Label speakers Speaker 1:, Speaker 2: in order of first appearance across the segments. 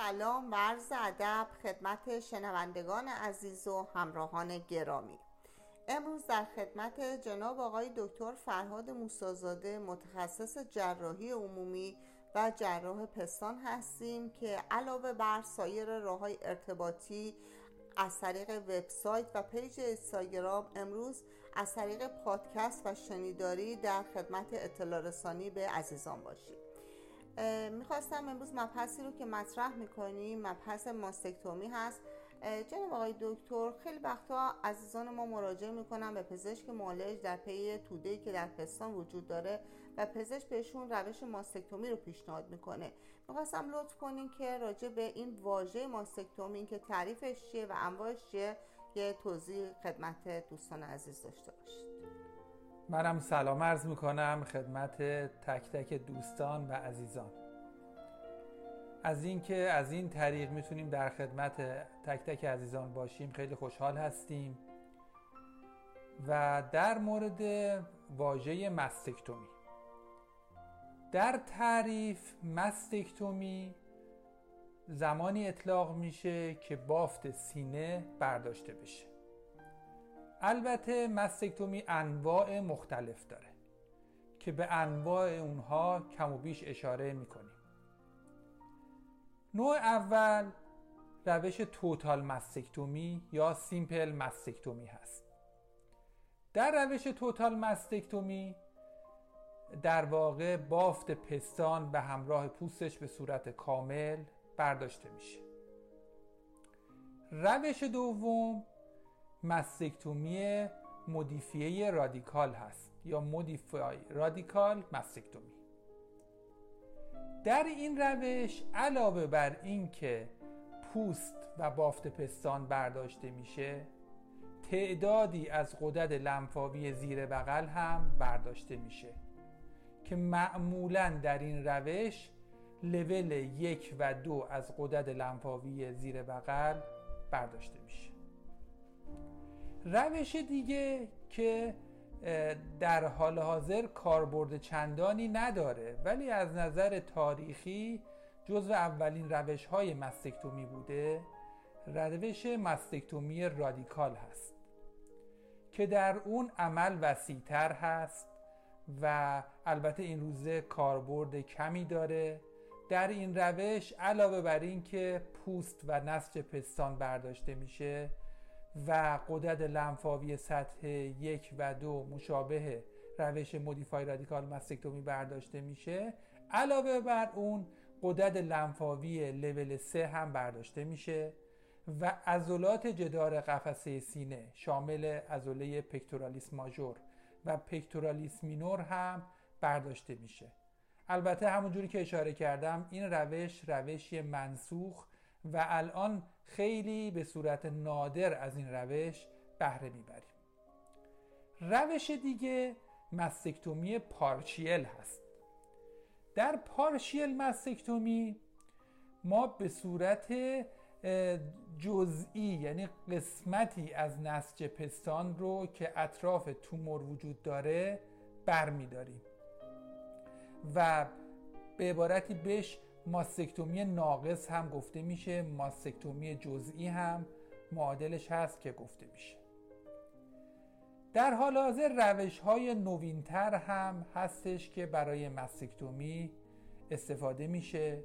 Speaker 1: سلام و عرض ادب خدمت شنوندگان عزیز و همراهان گرامی. امروز در خدمت جناب آقای دکتر فرهاد موسازاده متخصص جراحی عمومی و جراح پستان هستیم که علاوه بر سایر راه های ارتباطی از طریق وبسایت و پیج اینستاگرام امروز از طریق پادکست و شنیداری در خدمت اطلاع رسانی به عزیزان باشیم. می‌خواستم امروز مبحثی رو که مطرح می‌کنیم مبحث ماستکتومی هست. جناب آقای دکتر خیلی وقتا عزیزان ما مراجعه می‌کنن به پزشک معالج در پی توده که در پستان وجود داره و پزشک بهشون روش ماستکتومی رو پیشنهاد می‌کنه. می‌خواستم لطف کنین که راجع به این واژه ماستکتومی که تعریفش چیه و انواعش چیه یه توضیح خدمت دوستان عزیز داشته باشید.
Speaker 2: منم سلام عرض می‌کنم خدمت تک تک دوستان و عزیزان. از اینکه از این طریق می‌تونیم در خدمت تک تک عزیزان باشیم خیلی خوشحال هستیم و در مورد واژه مستکتومی. در تعریف مستکتومی زمانی اطلاق میشه که بافت سینه برداشته بشه. البته مستکتومی انواع مختلف داره که به انواع اونها کم و بیش اشاره می‌کنیم. نوع اول روش توتال مستکتومی یا سیمپل مستکتومی هست. در روش توتال مستکتومی در واقع بافت پستان به همراه پوستش به صورت کامل برداشته میشه. روش دوم مستکتومی مودیفیه رادیکال هست یا مودیفای رادیکال مستکتومی. در این روش علاوه بر اینکه پوست و بافت پستان برداشته میشه تعدادی از قدرت لنفاوی زیر بغل هم برداشته میشه که معمولا در این روش لول یک و دو از قدرت لنفاوی زیر بغل برداشته میشه. روش دیگه که در حال حاضر کاربرد چندانی نداره ولی از نظر تاریخی جزو اولین روش های مستکتومی بوده. روش مستکتومی رادیکال هست که در اون عمل وسیعتر هست و البته این روزه کاربرد کمی داره. در این روش علاوه بر این که پوست و نسج پستان برداشته میشه و قدرت لنفاوی سطح یک و دو مشابه روش مودیفای رادیکال مستکتومی برداشته میشه. علاوه بر اون قدرت لنفاوی لول 3 هم برداشته میشه و عضلات جدار قفسه سینه شامل عضله پکتورالیس ماژور و پکتورالیس مینور هم برداشته میشه. البته همونجوری که اشاره کردم این روش روشی منسوخ و الان خیلی به صورت نادر از این روش بهره می‌بریم. روش دیگه مستکتومی پارشیل هست. در پارشیل مستکتومی ما به صورت جزئی یعنی قسمتی از نسج پستان رو که اطراف تومور وجود داره برمیداریم. و به عبارتی بهش ماستکتومی ناقص هم گفته میشه ماستکتومی جزئی هم معادلش هست که گفته میشه. در حال حاضر روش های نوینتر هم هستش که برای ماستکتومی استفاده میشه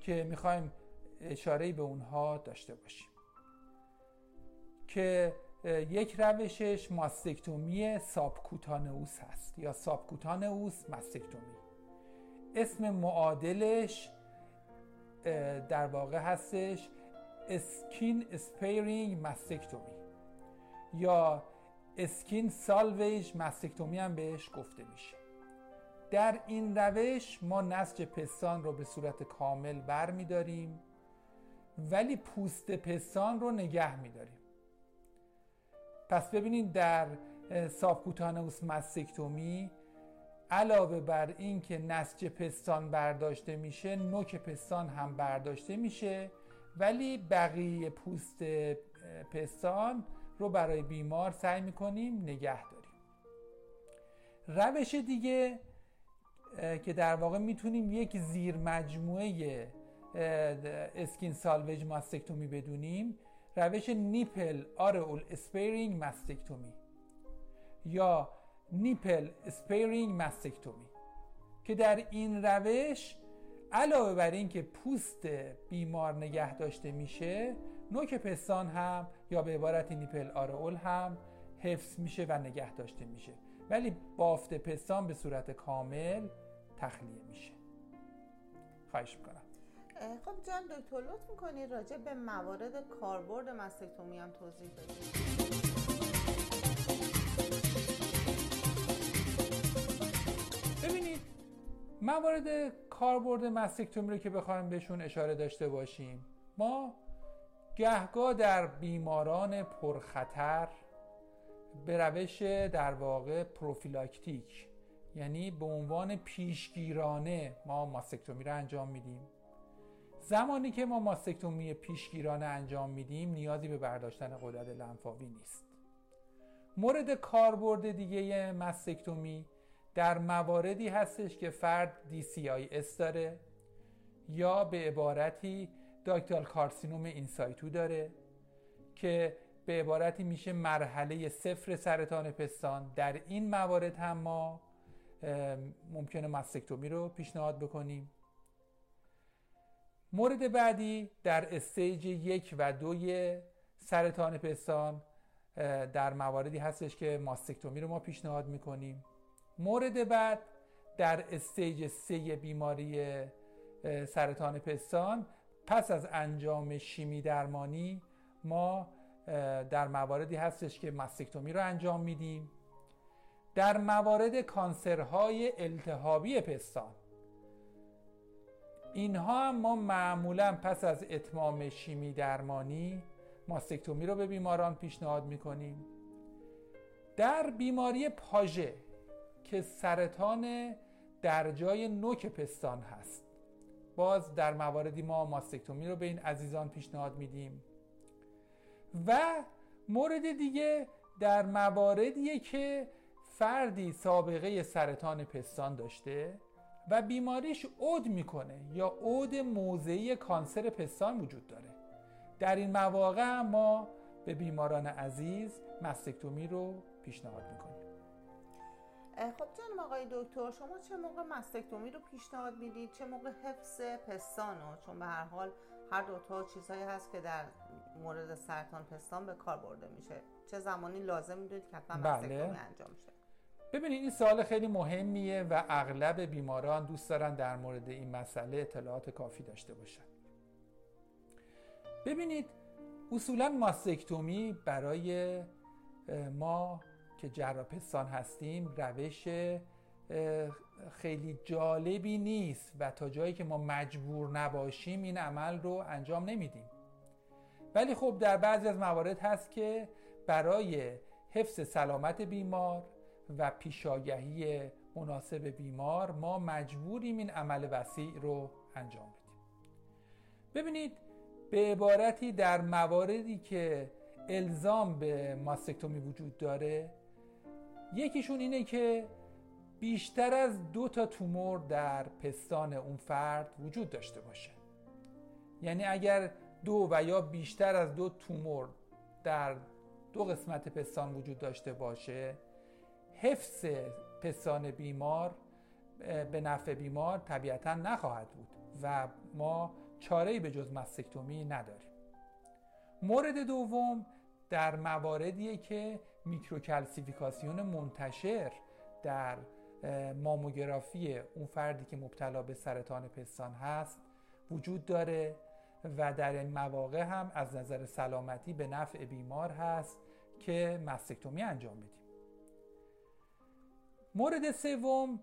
Speaker 2: که می‌خوایم اشاره به اونها داشته باشیم. که یک روشش mastectomy subcutaneous هست یا subcutaneous mastectomy اسم معادلش در واقع هستش skin sparing mastectomy یا skin salvage mastectomy هم بهش گفته میشه. در این روش ما نسج پستان رو به صورت کامل بر میداریم ولی پوست پستان رو نگه میداریم. پس ببینید در سابکوتانوس مستکتومی علاوه بر این که نسج پستان برداشته میشه نوک پستان هم برداشته میشه. ولی بقیه پوست پستان رو برای بیمار سعی می‌کنیم نگه داریم. روش دیگه که در واقع می‌تونیم یک زیر مجموعه skin salvage mastectomy بدونیم روش nipple areola sparing mastectomy. یا nipple sparing mastectomy که در این روش علاوه بر اینکه پوست بیمار نگه داشته میشه نوک پستان هم یا به عبارت nipple areola هم حفظ میشه و نگه داشته میشه. ولی بافت پستان به صورت کامل تخلیه میشه. خواهش می‌کنم.
Speaker 1: خب جان دکتر لطف می‌کنی راجع به موارد کاربرد مستکتومی هم توضیح بدید
Speaker 2: موارد کاربرد مستکتومی رو که بخوایم بهشون اشاره داشته باشیم. ما گهگاه در بیماران پرخطر به روش در واقع prophylactic یعنی به عنوان پیشگیرانه ما mastectomy رو انجام میدیم. زمانی که ما mastectomy پیشگیرانه انجام میدیم نیازی به برداشتن غدد لنفاوی نیست. مورد کاربرد دیگه mastectomy در مواردی هستش که فرد DCIS داره یا به عبارتی ductal carcinoma in situ داره که به عبارتی میشه مرحله صفر سرطان پستان. در این موارد هم ما ممکنه mastectomy رو پیشنهاد بکنیم. مورد بعدی در stage یک و دوی سرطان پستان در مواردی هستش که mastectomy رو ما پیشنهاد می‌کنیم. مورد بعد در stage سه بیماری سرطان پستان پس از انجام شیمی درمانی ما در مواردی هستش که ماستکتومی رو انجام میدیم. در موارد کانسرهای التهابی پستان اینها هم ما معمولا پس از اتمام شیمی درمانی ماستکتومی رو به بیماران پیشنهاد می‌کنیم. در بیماری پاژه که سرطان در جای نوک پستان هست. باز در مواردی ما ماستکتومی رو به این عزیزان پیشنهاد میدیم. و مورد دیگه در مواردیه که فردی سابقه سرطان پستان داشته و بیماریش عود می‌کنه یا عود موضعی کانسر پستان وجود داره. در این مواقع ما به بیماران عزیز مستکتومی رو پیشنهاد می‌کنیم.
Speaker 1: خب جانم آقای دکتر شما چه موقع مستکتومی رو پیشنهاد می‌دید؟ چه موقع حفظ پستان رو چون به هر حال هر دوتا چیزهایی هست که در مورد سرطان پستان به کار برده میشه. چه زمانی لازم می‌دونید که حتما
Speaker 2: بله.
Speaker 1: مستکتومی انجام شه
Speaker 2: ببینید این سوال خیلی مهمیه و اغلب بیماران دوست دارن در مورد این مسئله اطلاعات کافی داشته باشن. ببینید اصولا ماستکتومی برای ما که جراح پستان هستیم روش خیلی جالبی نیست و تا جایی که ما مجبور نباشیم این عمل رو انجام نمیدیم. ولی خب در بعضی از موارد هست که برای حفظ سلامت بیمار و پیشاگهی مناسب بیمار ما مجبوریم این عمل وسیع رو انجام بدیم. ببینید به عبارتی در مواردی که الزام به ماستکتومی وجود داره یکیشون اینه که بیشتر از دو تا تومور در پستان اون فرد وجود داشته باشه. یعنی اگر دو و یا بیشتر از دو تومور در دو قسمت پستان وجود داشته باشه حفظ پستان بیمار به نفع بیمار طبیعتا نخواهد بود و ما چاره به جز مستکتومی نداریم. مورد دوم در مواردیه که میکروکلسیفیکاسیون منتشر در ماموگرافی اون فردی که مبتلا به سرطان پستان هست وجود داره و در این مواقع هم از نظر سلامتی به نفع بیمار هست که مستکتومی انجام بدیم. مورد سوم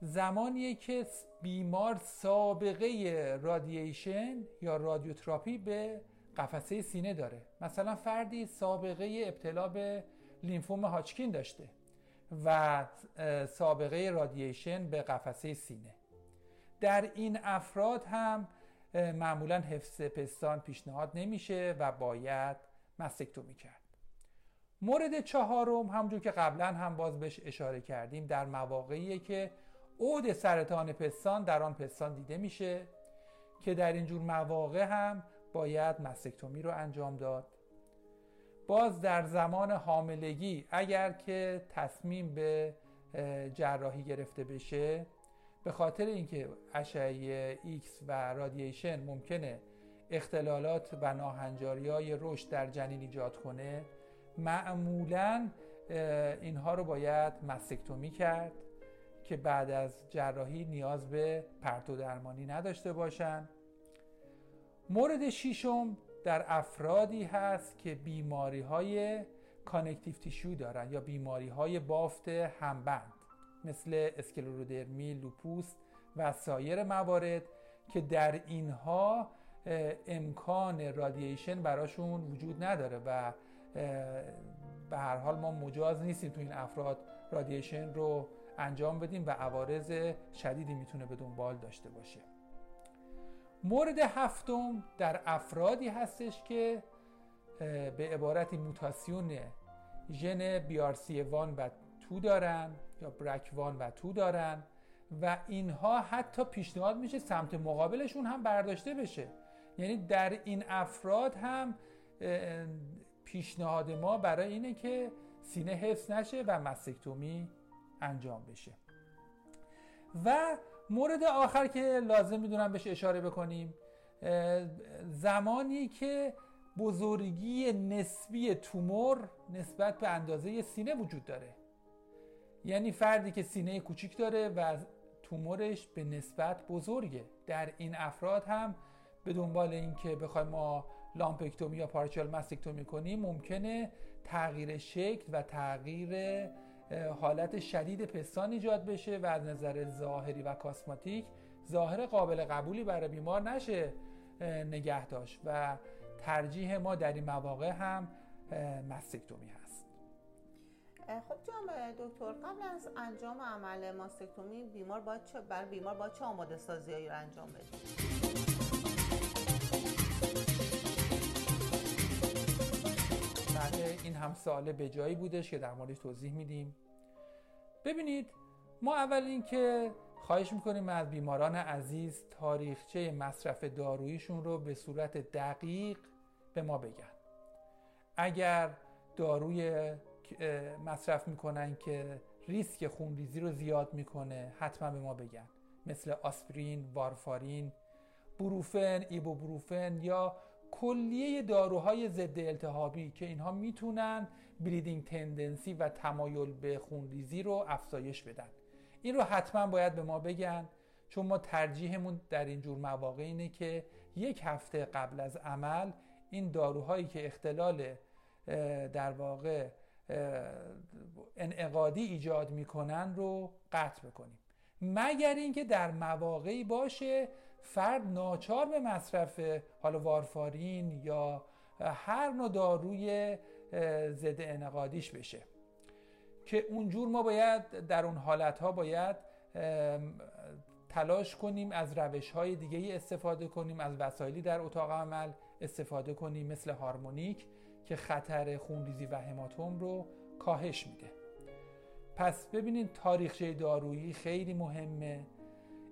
Speaker 2: زمانیه که بیمار سابقه رادییشن یا رادیوتراپی به قفسه سینه داره. مثلا فردی سابقه ابتلا به لیمفوم هاچکین داشته و سابقه رادییشن به قفسه سینه. در این افراد هم معمولا حفظ پستان پیشنهاد نمیشه و باید مستکتومی کرد. مورد چهارم همونجور که قبلا هم باز بهش اشاره کردیم در مواقعی که عود سرطان پستان در آن پستان دیده میشه که در اینجور مواقع هم باید mastectomy رو انجام داد. باز در زمان حاملگی اگر که تصمیم به جراحی گرفته بشه به خاطر اینکه اشعه ایکس و radiation ممکنه اختلالات و ناهنجاری های رشد در جنین ایجاد کنه معمولا اینها رو باید mastectomy کرد که بعد از جراحی نیاز به پرتو درمانی نداشته باشن. مورد شیشم در افرادی هست که بیماری های connective tissue دارن یا بیماری های بافت همبند مثل اسکلرودرمی، لوپوس و سایر موارد که در اینها امکان رادییشن براشون وجود نداره و به هر حال ما مجاز نیستیم تو این افراد رادییشن رو انجام بدیم و عوارض شدیدی می‌تونه به دنبال داشته باشه. مورد هفتم در افرادی هستش که به عبارتی موتاسیون ژن بیارسی وان و تو دارن یا برک وان و تو دارن و اینها حتی پیشنهاد میشه سمت مقابلشون هم برداشته بشه. یعنی در این افراد هم پیشنهاد ما برای اینه که سینه حفظ نشه و مستکتومی انجام بشه. و مورد آخر که لازم می‌دونم بهش اشاره بکنیم زمانی که بزرگی نسبی تومور نسبت به اندازه سینه وجود داره. یعنی فردی که سینه کوچیک داره و تومورش به نسبت بزرگه. در این افراد هم به دنبال اینکه بخوایم ما لامپکتومی یا پارچال مستکتومی کنیم ممکنه تغییر شکل و تغییر حالت شدید پستان ایجاد بشه و از نظر ظاهری و کاسماتیک ظاهر قابل قبولی برای بیمار نشه نگه داشت و ترجیح ما در این مواقع هم مستکتومی هست.
Speaker 1: خب جناب دکتر قبل از انجام عمل ماستکتومی بیمار باید چه بر بیمار باید چه آماده سازیایی رو انجام بده؟
Speaker 2: این هم سوال به جایی بودش که در موردش توضیح میدیم. ببینید ما اول اینکه خواهش می‌کنیم از بیماران عزیز تاریخچه مصرف دارویشون رو به صورت دقیق به ما بگن. اگر داروی مصرف می‌کنن که ریسک خونریزی رو زیاد می‌کنه حتما به ما بگن. مثل آسپرین، وارفارین، بروفن، ایبوبروفن یا کلیه داروهای ضد التهابی که اینها می‌تونن بلیدینگ تندنسی و تمایل به خونریزی رو افزایش بدن. این رو حتما باید به ما بگن چون ما ترجیحمون در این جور مواقع اینه که یک هفته قبل از عمل این داروهایی که اختلال در واقع انعقادی ایجاد می‌کنن رو قطع بکنیم. مگر اینکه در مواقعی باشه فرد ناچار به مصرف حالا وارفارین یا هر نوع داروی ضد انقادیش بشه. که اونجور ما باید در اون حالت ها باید تلاش کنیم از روش های دیگه استفاده کنیم از وسایلی در اتاق عمل استفاده کنیم مثل هارمونیک که خطر خونریزی و هماتوم رو کاهش میده. پس ببینید تاریخچه دارویی خیلی مهمه.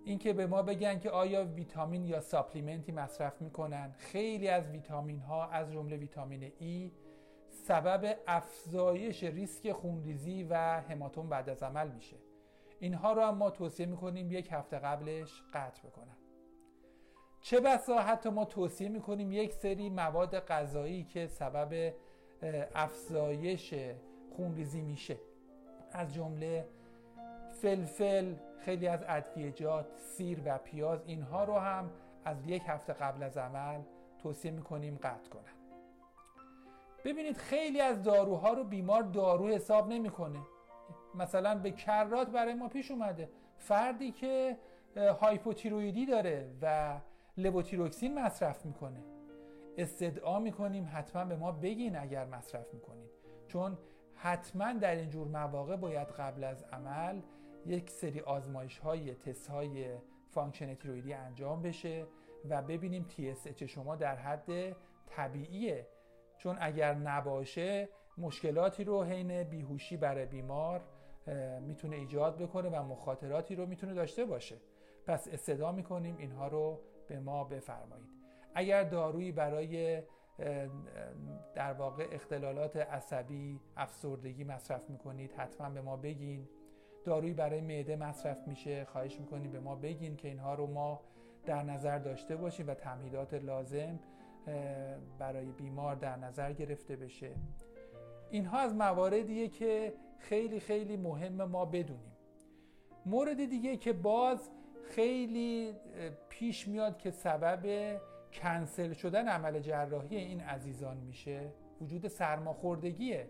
Speaker 2: اینکه به ما بگن که آیا ویتامین یا ساپلیمنتی مصرف می‌کنن. خیلی از ویتامین ها از جمله ویتامین ای سبب افزایش ریسک خونریزی و هماتوم بعد از عمل میشه. اینها رو هم ما توصیه می‌کنیم یک هفته قبلش قطع بکنن. چه بسا حتی ما توصیه می‌کنیم یک سری مواد غذایی که سبب افزایش خونریزی میشه. از جمله فلفل خیلی از ادویجات سیر و پیاز اینها رو هم از یک هفته قبل از عمل توصیه می‌کنیم قطع کنن. ببینید خیلی از داروها رو بیمار دارو حساب نمی‌کنه. مثلا به کرات برای ما پیش اومده. فردی که هایپوتیرویدی داره و لووتیروکسین مصرف می‌کنه. استدعا می‌کنیم حتما به ما بگین اگر مصرف می‌کنید. چون حتما در این جور مواقع باید قبل از عمل یک سری آزمایش های تست های function تیرویدی انجام بشه و ببینیم TSH شما در حد طبیعیه. چون اگر نباشه مشکلاتی رو حین بیهوشی برای بیمار می‌تونه ایجاد بکنه و مخاطراتی رو می‌تونه داشته باشه. پس استدا می‌کنیم اینها رو به ما بفرمایید. اگر دارویی برای در واقع اختلالات عصبی افسردگی مصرف می‌کنید حتما به ما بگین. دارویی برای معده مصرف میشه. خواهش می‌کنید به ما بگین که اینها رو ما در نظر داشته باشیم و تمهیدات لازم برای بیمار در نظر گرفته بشه. اینها از مواردیه که خیلی خیلی مهم ما بدونیم. مورد دیگه که باز خیلی پیش میاد که سبب کنسل شدن عمل جراحی این عزیزان میشه وجود سرماخوردگیه.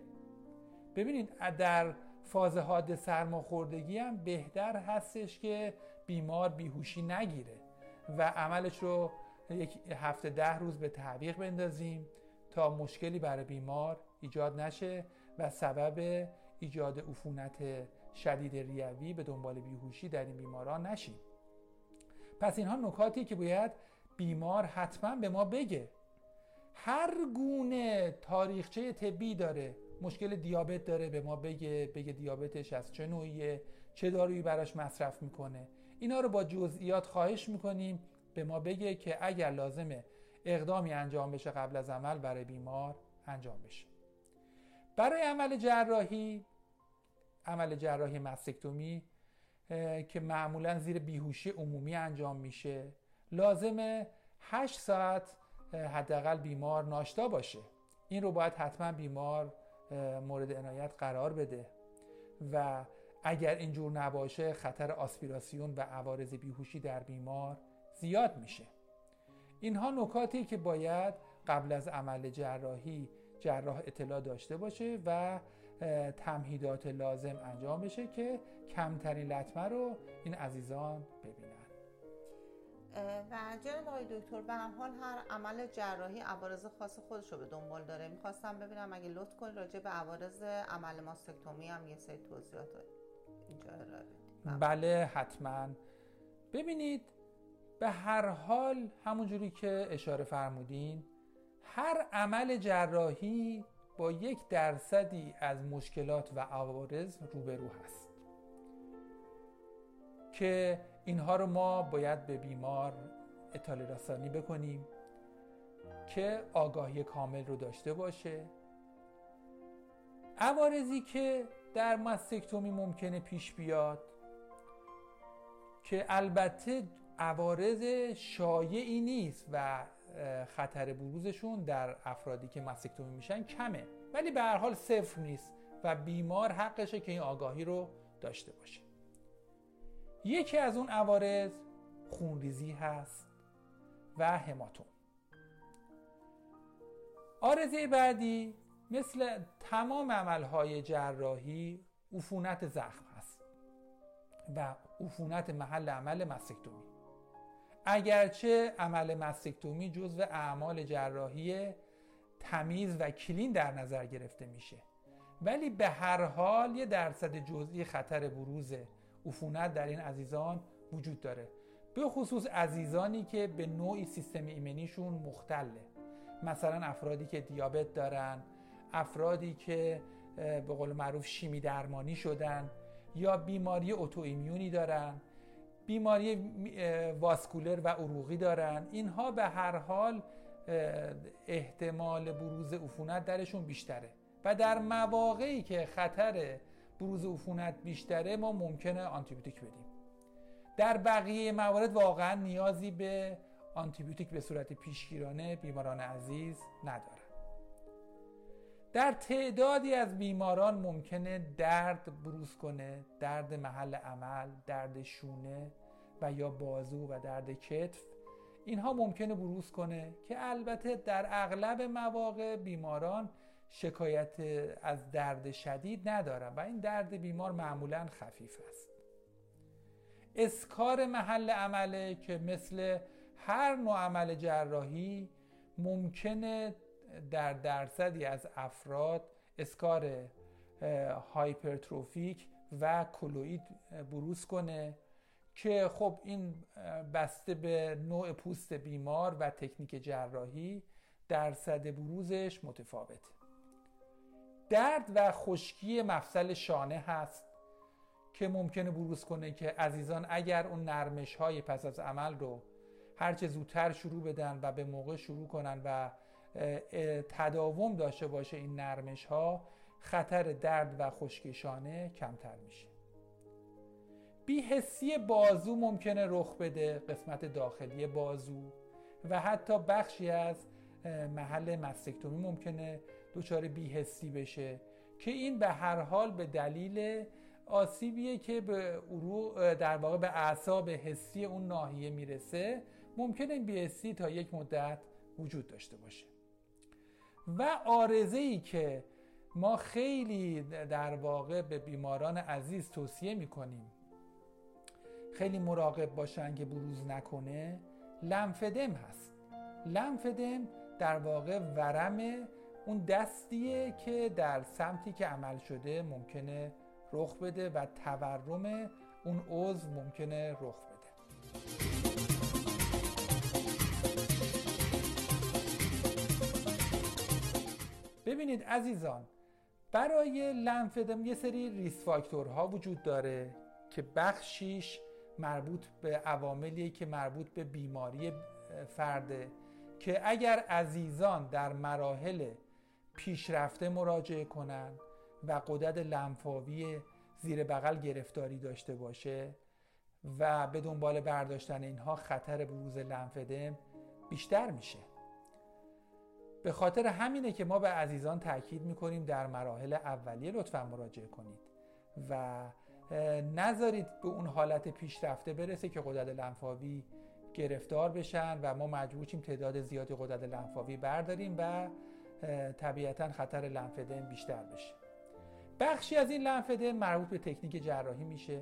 Speaker 2: ببینید در فاز حاد سرماخوردگی هم بهتر هستش که بیمار بیهوشی نگیره و عملش رو یک هفته ده روز به تعویق بندازیم تا مشکلی برای بیمار ایجاد نشه و سبب ایجاد عفونت شدید ریوی به دنبال بیهوشی در این بیماران نشیم. پس اینها نکاتی که باید بیمار حتما به ما بگه. هر گونه تاریخچه طبی داره مشکل دیابت داره به ما بگه بگه دیابتش از چه نوعیه چه دارویی براش مصرف می‌کنه. اینا رو با جزئیات خواهش می‌کنیم به ما بگه که اگر لازمه اقدامی انجام بشه قبل از عمل برای بیمار انجام بشه. برای عمل جراحی عمل جراحی مستکتومی که معمولا زیر بیهوشی عمومی انجام میشه لازمه 8 ساعت حداقل بیمار ناشتا باشه. این رو باید حتما بیمار مورد عنایت قرار بده. و اگر اینجور نباشه خطر آسپیراسیون و عوارض بیهوشی در بیمار زیاد میشه. اینها نکاتی که باید قبل از عمل جراحی جراح اطلاع داشته باشه و تمهیدات لازم انجام بشه که کمترین لطمه رو این عزیزان ببینن.
Speaker 1: و جناب آقای دکتر به هر حال هر عمل جراحی عوارض خاص خودش رو به دنبال داره. می‌خواستم ببینم اگه لطف کنید راجع به عوارض عمل ماستکتومی هم یه سری توضیحات اینجا
Speaker 2: بله حتما. ببینید به هر حال همونجوری که اشاره فرمودین هر عمل جراحی با یک درصدی از مشکلات و عوارض روبرو هست که اینها رو ما باید به بیمار اطلاع رسانی بکنیم که آگاهی کامل رو داشته باشه. عوارضی که در مستکتومی ممکنه پیش بیاد که البته عوارض شایعی نیست و خطر بروزشون در افرادی که مستکتومی میشن کمه ولی به هر حال صفر نیست و بیمار حقشه که این آگاهی رو داشته باشه. یکی از اون عوارض خونریزی هست و هماتوم آرزه بعدی مثل تمام عملهای جراحی عفونت زخم هست و عفونت محل عمل مستکتومی. اگرچه عمل مستکتومی جزو اعمال جراحی تمیز و کلین در نظر گرفته میشه ولی به هر حال یه درصد جزئی خطر بروز عفونت در این عزیزان وجود داره. به خصوص عزیزانی که به نوعی سیستم ایمنیشون مختله. مثلا افرادی که دیابت دارن افرادی که به قول معروف شیمی درمانی شدن یا بیماری ایمیونی دارن بیماری واسکولر و عروقی دارن. اینها به هر حال احتمال بروز عفونت درشون بیشتره. و در مواقعی که خطر بروز عفونت بیشتره ما ممکنه آنتیبیوتیک بدیم. در بقیه موارد واقعا نیازی به آنتیبیوتیک به صورت پیشگیرانه بیماران عزیز ندارن. در تعدادی از بیماران ممکنه درد بروز کنه درد محل عمل درد شونه و یا بازو و درد کتف اینها ممکنه بروز کنه که البته در اغلب مواقع بیماران شکایت از درد شدید ندارن و این درد بیمار معمولا خفیف است. اسکار محل عمله که مثل هر نوع عمل جراحی ممکنه در درصدی از افراد اسکار هایپرتروفیک و کلوید بروز کنه که خب این بسته به نوع پوست بیمار و تکنیک جراحی درصد بروزش متفاوته. درد و خشکی مفصل شانه هست که ممکنه بروز کنه که عزیزان اگر اون نرمش های پس از عمل رو هرچه زودتر شروع بدن و به موقع شروع کنن و تداوم داشته باشه این نرمش ها خطر درد و خشکشانه کمتر میشه. بیهسی بازو ممکنه رخ بده قسمت داخلی بازو و حتی بخشی از محل مستکتومی ممکنه دچار بیهسی بشه که این به هر حال به دلیل آسیبیه که به در واقع به اعصاب حسی اون ناحیه می‌رسه ممکنه این بیهسی تا یک مدت وجود داشته باشه. و آرزه ای که ما خیلی در واقع به بیماران عزیز توصیه می‌کنیم خیلی مراقب باشن که بروز نکنه لمفدم هست. لمفدم در واقع ورم اون دستیه که در سمتی که عمل شده ممکنه رخ بده و تورم اون عضو ممکنه رخ بده. ببینید عزیزان برای لنفدم یه سری ریس فاکتورها وجود داره که بخشیش مربوط به عواملی که مربوط به بیماری فرده که اگر عزیزان در مراحل پیشرفته مراجعه کنند و قدرت لنفاوی زیر بغل گرفتاری داشته باشه و به دنبال برداشتن اینها خطر بروز لنفدم بیشتر میشه. به خاطر همینه که ما به عزیزان تاکید می‌کنیم در مراحل اولیه لطفا مراجعه کنید و نذارید به اون حالت پیشرفته برسه که قدرت لنفاوی گرفتار بشن و ما مجبوریم تعداد زیادی قدرت لنفاوی برداریم و طبیعتا خطر لنفدم بیشتر بشه. بخشی از این لنفدم مربوط به تکنیک جراحی میشه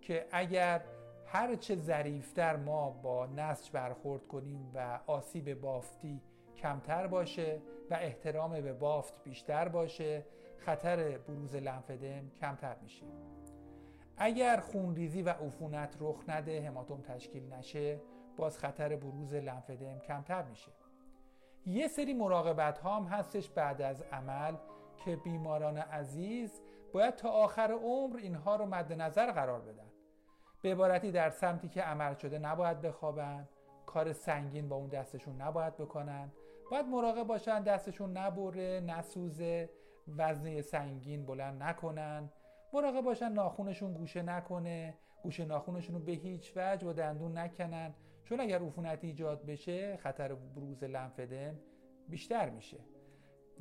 Speaker 2: که اگر هر چه ظریفتر ما با نسج برخورد کنیم و آسیب بافتی کمتر باشه و احترام به بافت بیشتر باشه خطر بروز لنفدم کمتر میشه. اگر خونریزی و عفونت رخ نده هماتوم تشکیل نشه باز خطر بروز لنفدم کمتر میشه. یه سری مراقبت ها هم هستش بعد از عمل که بیماران عزیز باید تا آخر عمر اینها رو مد نظر قرار بدن. به عبارتی در سمتی که عمل شده نباید بخوابن کار سنگین با اون دستشون نباید بکنن. باید مراقب باشن دستشون نبره نسوزه وزنه سنگین بلند نکنن. مراقب باشن ناخونشون گوشه نکنه گوشه ناخونشون رو به هیچ وجه با دندون نکنن. چون اگر عفونت ایجاد بشه خطر بروز لنفدم بیشتر میشه.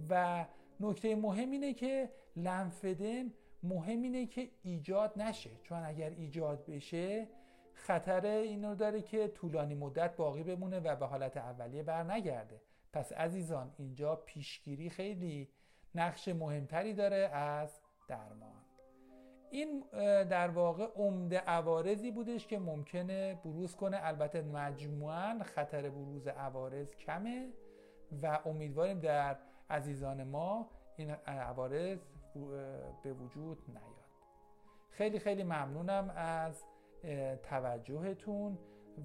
Speaker 2: و نکته مهم اینه که لنفدم مهم اینه که ایجاد نشه. چون اگر ایجاد بشه خطر این رو داره که طولانی مدت باقی بمونه و به حالت اولیه بر نگرده پس عزیزان اینجا پیشگیری خیلی نقش مهمتری داره از درمان. این در واقع عمده عوارضی بودش که ممکنه بروز کنه. البته مجموعا خطر بروز عوارض کمه و امیدواریم در عزیزان ما این عوارض به وجود نیاد. خیلی خیلی ممنونم از توجهتون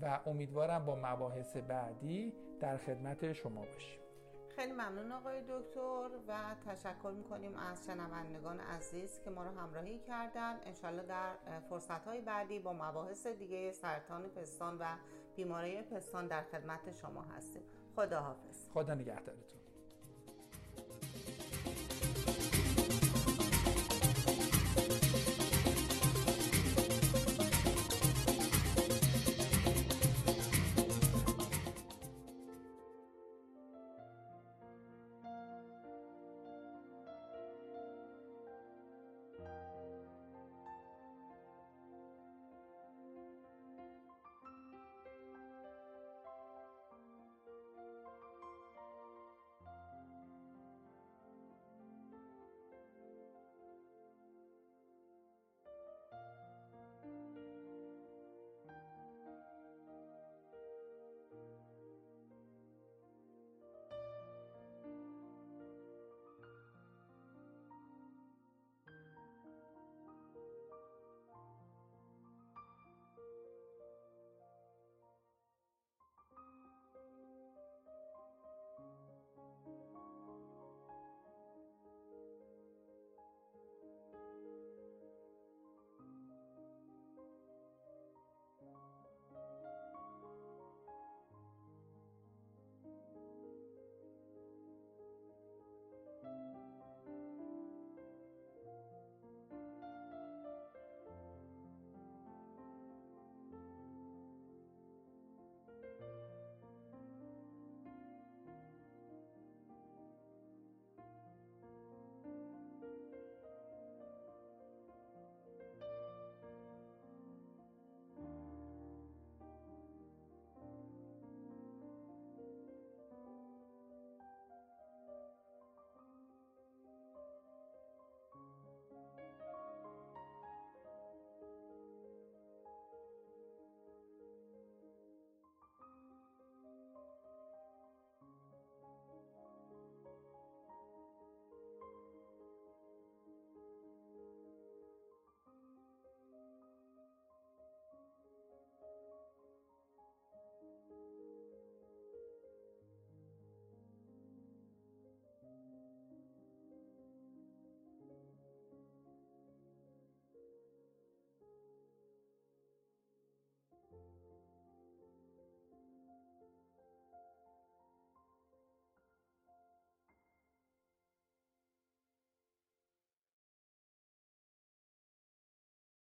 Speaker 2: و امیدوارم با مباحث بعدی در خدمت شما باشیم.
Speaker 1: خیلی ممنون آقای دکتر و تشکر می‌کنیم از شنوندگان عزیز که ما رو همراهی کردن. انشالله در فرصت های بعدی با مباحث دیگه سرطان پستان و بیماری پستان در خدمت شما هستیم. خدا حافظ
Speaker 2: خدا نگهدارتون.